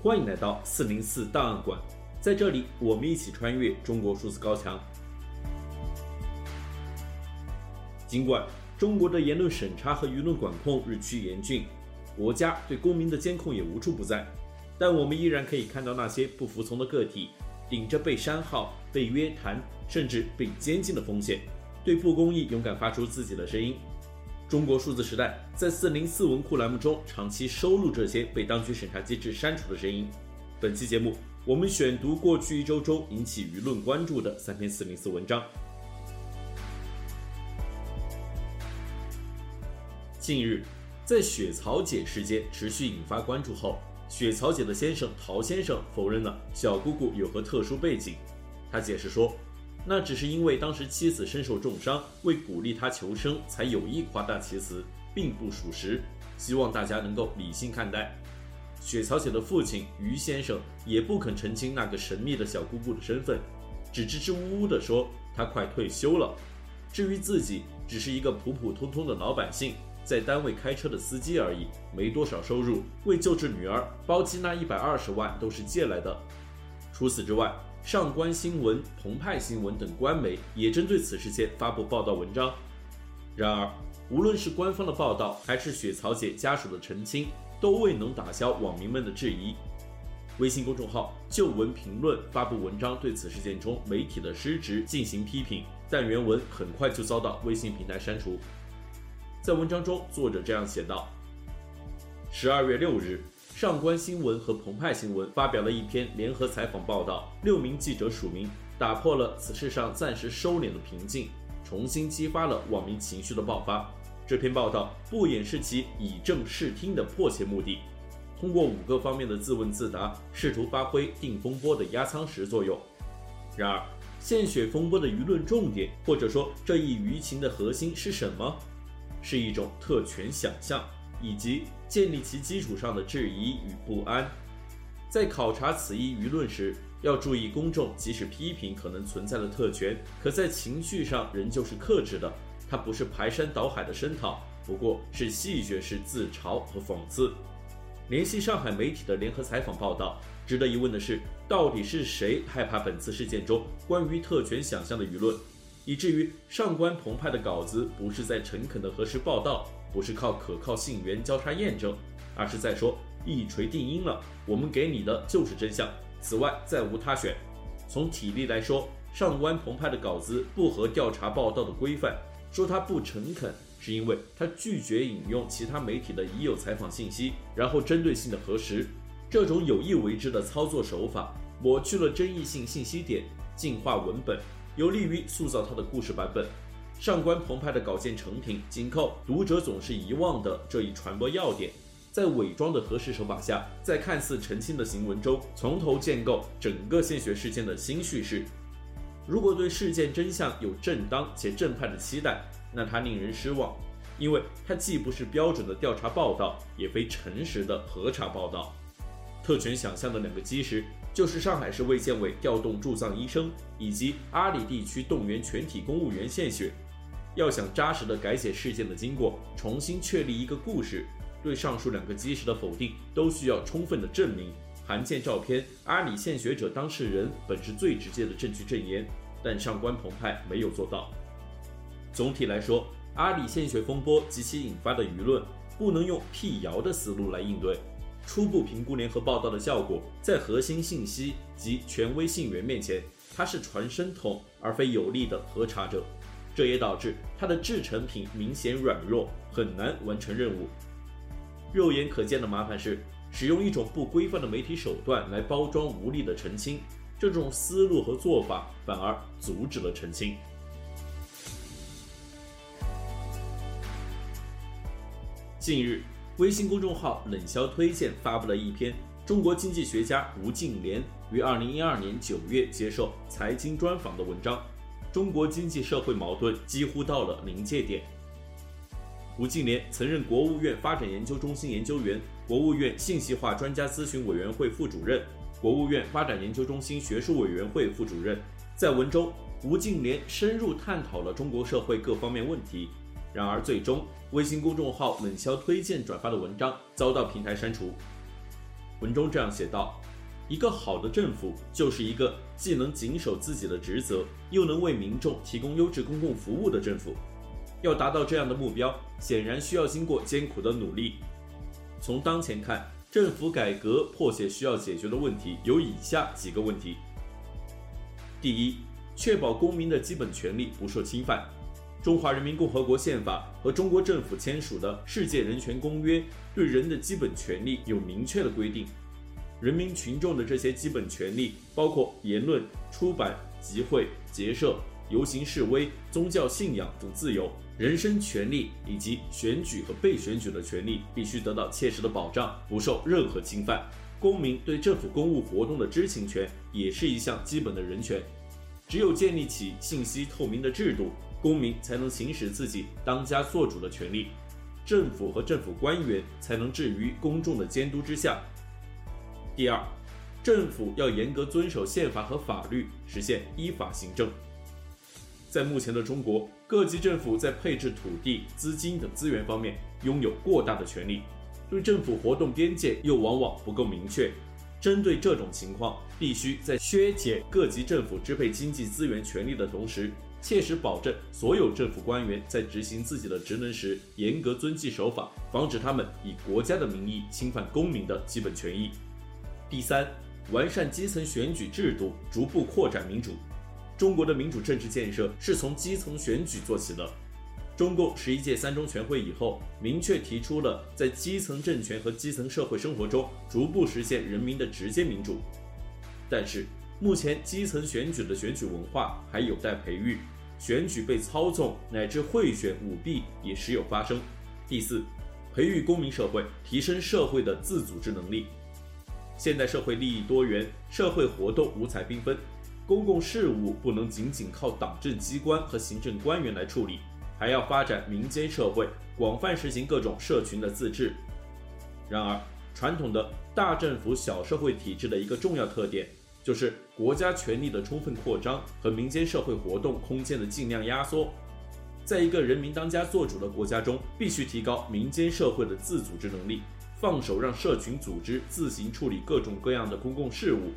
欢迎来到四零四档案馆，在这里，我们一起穿越中国数字高墙。尽管中国的言论审查和舆论管控日趋严峻，国家对公民的监控也无处不在，但我们依然可以看到那些不服从的个体，顶着被删号、被约谈，甚至被监禁的风险，对不公义勇敢发出自己的声音。中国数字时代在四零四文库栏目中长期收录这些被当局审查机制删除的声音。本期节目，我们选读过去一周中引起舆论关注的三篇四零四文章。近日，在雪草姐事件持续引发关注后，雪草姐的先生陶先生否认了小姑姑有何特殊背景。他解释说，那只是因为当时妻子身受重伤，为鼓励他求生，才有意夸大其词，并不属实。希望大家能够理性看待。雪草姐的父亲于先生也不肯澄清那个神秘的小姑姑的身份，只支支吾吾地说她快退休了。至于自己，只是一个普普通通的老百姓，在单位开车的司机而已，没多少收入，为救治女儿，包机那一百二十万都是借来的。除此之外，上官新闻、澎湃新闻等官媒也针对此事件发布报道文章。然而，无论是官方的报道，还是雪草姐家属的澄清，都未能打消网民们的质疑。微信公众号“旧闻评论”发布文章，对此事件中媒体的失职进行批评，但原文很快就遭到微信平台删除。在文章中，作者这样写道：“十二月六日。”上官新闻和澎湃新闻发表了一篇联合采访报道，六名记者署名，打破了此事上暂时收敛的平静，重新激发了网民情绪的爆发。这篇报道不掩饰其以正视听的迫切目的，通过五个方面的自问自答，试图发挥定风波的压舱石作用。然而，献血风波的舆论重点，或者说这一舆情的核心是什么？是一种特权想象。以及建立其基础上的质疑与不安，在考察此一舆论时，要注意公众即使批评可能存在的特权，可在情绪上仍旧是克制的。它不是排山倒海的声讨，不过是戏谑式自嘲和讽刺。联系上海媒体的联合采访报道，值得一问的是，到底是谁害怕本次事件中关于特权想象的舆论？以至于上官澎湃的稿子不是在诚恳的核实报道，不是靠可靠信源交叉验证，而是在说一锤定音了，我们给你的就是真相，此外再无他选。从体力来说，上官澎湃的稿子不合调查报道的规范，说他不诚恳，是因为他拒绝引用其他媒体的已有采访信息，然后针对性的核实，这种有意为之的操作手法，抹去了争议性信息点，净化文本。有利于塑造他的故事版本。上官澎湃的稿件成品，紧扣读者总是遗忘的这一传播要点，在伪装的核实手法下，在看似澄清的行文中，从头建构整个献血事件的新叙事。如果对事件真相有正当且正派的期待，那他令人失望，因为他既不是标准的调查报道，也非诚实的核查报道。特权想象的两个基石，就是上海市卫健委调动驻藏医生，以及阿里地区动员全体公务员献血。要想扎实地改写事件的经过，重新确立一个故事，对上述两个基石的否定，都需要充分的证明。函件照片，阿里献血者当事人本是最直接的证据证言，但上官澎湃没有做到。总体来说，阿里献血风波及其引发的舆论，不能用辟谣的思路来应对。初步评估联合报道的效果，在核心信息及权威信源面前，它是传声筒而非有力的核查者，这也导致它的制成品明显软弱，很难完成任务。肉眼可见的麻烦是，使用一种不规范的媒体手段来包装无力的澄清，这种思路和做法反而阻止了澄清。近日。微信公众号冷销推荐发布了一篇中国经济学家吴敬琏于二零一二年九月接受财经专访的文章。中国经济社会矛盾几乎到了临界点。吴敬琏曾任国务院发展研究中心研究员、国务院信息化专家咨询委员会副主任、国务院发展研究中心学术委员会副主任。在文中，吴敬琏深入探讨了中国社会各方面问题。然而，最终微信公众号冷销推荐转发的文章遭到平台删除。文中这样写道：“一个好的政府就是一个既能谨守自己的职责，又能为民众提供优质公共服务的政府。要达到这样的目标，显然需要经过艰苦的努力。从当前看，政府改革迫切需要解决的问题有以下几个问题：第一，确保公民的基本权利不受侵犯。”中华人民共和国宪法和中国政府签署的世界人权公约对人的基本权利有明确的规定。人民群众的这些基本权利包括言论、出版、集会、结社、游行示威、宗教信仰等自由，人身权利以及选举和被选举的权利必须得到切实的保障，不受任何侵犯。公民对政府公务活动的知情权也是一项基本的人权。只有建立起信息透明的制度。公民才能行使自己当家作主的权利，政府和政府官员才能置于公众的监督之下。第二，政府要严格遵守宪法和法律，实现依法行政。在目前的中国，各级政府在配置土地、资金等资源方面拥有过大的权力，对政府活动边界又往往不够明确。针对这种情况，必须在削减各级政府支配经济资源权力的同时，切实保证所有政府官员在执行自己的职能时严格遵纪守法，防止他们以国家的名义侵犯公民的基本权益。第三，完善基层选举制度，逐步扩展民主。中国的民主政治建设是从基层选举做起的。中共十一届三中全会以后，明确提出了在基层政权和基层社会生活中逐步实现人民的直接民主。但是，目前基层选举的选举文化还有待培育，选举被操纵乃至贿选舞弊也时有发生。第四，培育公民社会，提升社会的自组织能力。现代社会利益多元，社会活动五彩缤纷，公共事务不能仅仅靠党政机关和行政官员来处理，还要发展民间社会，广泛实行各种社群的自治。然而，传统的大政府小社会体制的一个重要特点。就是国家权力的充分扩张和民间社会活动空间的尽量压缩。在一个人民当家作主的国家中，必须提高民间社会的自组织能力，放手让社群组织自行处理各种各样的公共事务。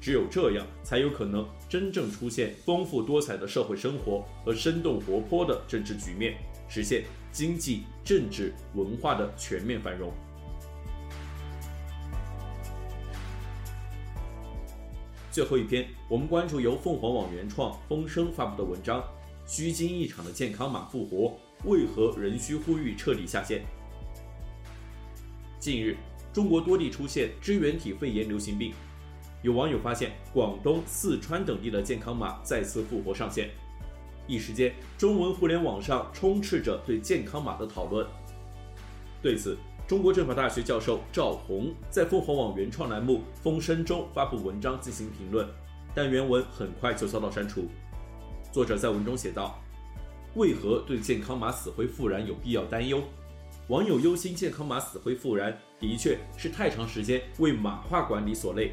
只有这样，才有可能真正出现丰富多彩的社会生活和生动活泼的政治局面，实现经济、政治、文化的全面繁荣。最后一篇，我们关注由凤凰网原创、风声发布的文章：虚惊一场的健康码复活，为何仍需呼吁彻底下线？近日，中国多地出现支原体肺炎流行病，有网友发现广东、四川等地的健康码再次复活上线，一时间，中文互联网上充斥着对健康码的讨论。对此，中国政法大学教授赵红在凤凰网原创栏目《风声》中发布文章进行评论，但原文很快就遭到删除。作者在文中写道：“为何对健康码死灰复燃有必要担忧？网友忧心健康码死灰复燃，的确是太长时间为码化管理所累。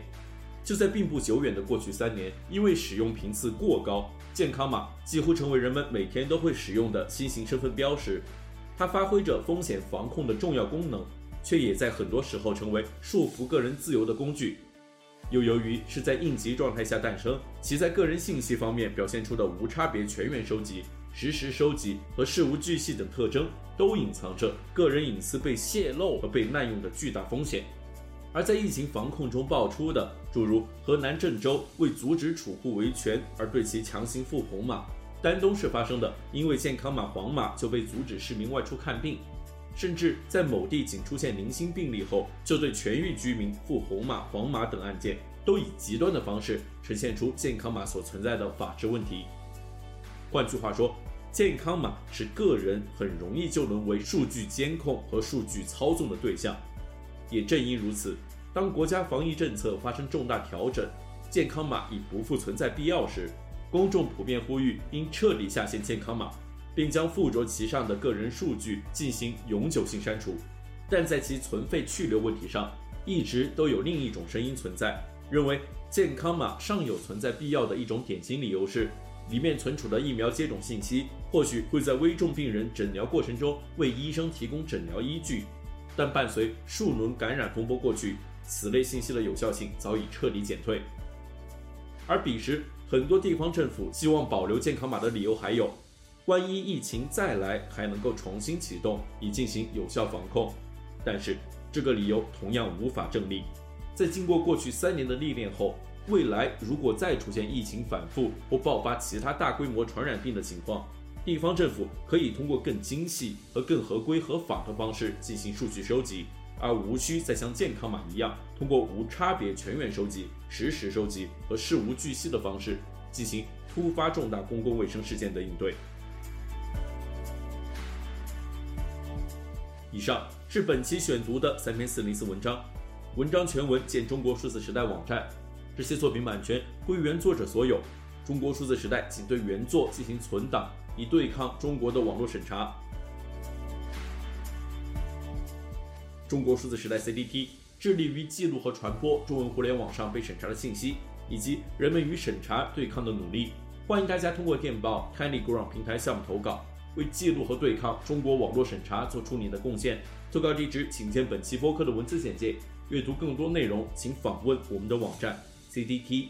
就在并不久远的过去三年，因为使用频次过高，健康码几乎成为人们每天都会使用的新型身份标识。”它发挥着风险防控的重要功能，却也在很多时候成为束缚个人自由的工具。又由于是在应急状态下诞生，其在个人信息方面表现出的无差别全员收集、实时收集和事无巨细等特征，都隐藏着个人隐私被泄露和被滥用的巨大风险。而在疫情防控中爆出的，诸如河南郑州为阻止储户维权而对其强行复红码。丹东市发生的，因为健康码黄码就被阻止市民外出看病，甚至在某地仅出现零星病例后，就对全域居民复红码、黄码等案件，都以极端的方式呈现出健康码所存在的法治问题。换句话说，健康码使个人很容易就沦为数据监控和数据操纵的对象。也正因如此，当国家防疫政策发生重大调整，健康码已不复存在必要时，公众普遍呼吁应彻底下线健康码，并将附着其上的个人数据进行永久性删除。但在其存废去留问题上，一直都有另一种声音存在，认为健康码尚有存在必要的一种典型理由是，里面存储的疫苗接种信息或许会在危重病人诊疗过程中为医生提供诊疗依据。但伴随数轮感染风波过去，此类信息的有效性早已彻底减退。而彼时，很多地方政府希望保留健康码的理由还有：万一疫情再来，还能够重新启动，以进行有效防控。但是，这个理由同样无法证立。在经过过去三年的历练后，未来如果再出现疫情反复或爆发其他大规模传染病的情况，地方政府可以通过更精细和更合规合法的方式进行数据收集。而无需再像健康码一样，通过无差别全员收集、实时收集和事无巨细的方式进行突发重大公共卫生事件的应对。以上是本期选读的三篇四零四文章，文章全文见中国数字时代网站。这些作品版权归原作者所有，中国数字时代仅对原作进行存档，以对抗中国的网络审查。中国数字时代 （CDT） 致力于记录和传播中文互联网上被审查的信息，以及人们与审查对抗的努力。欢迎大家通过电报 TinyGround 平台项目投稿，为记录和对抗中国网络审查做出你的贡献。投稿地址请见本期播客的文字简介。阅读更多内容，请访问我们的网站 cdt.media。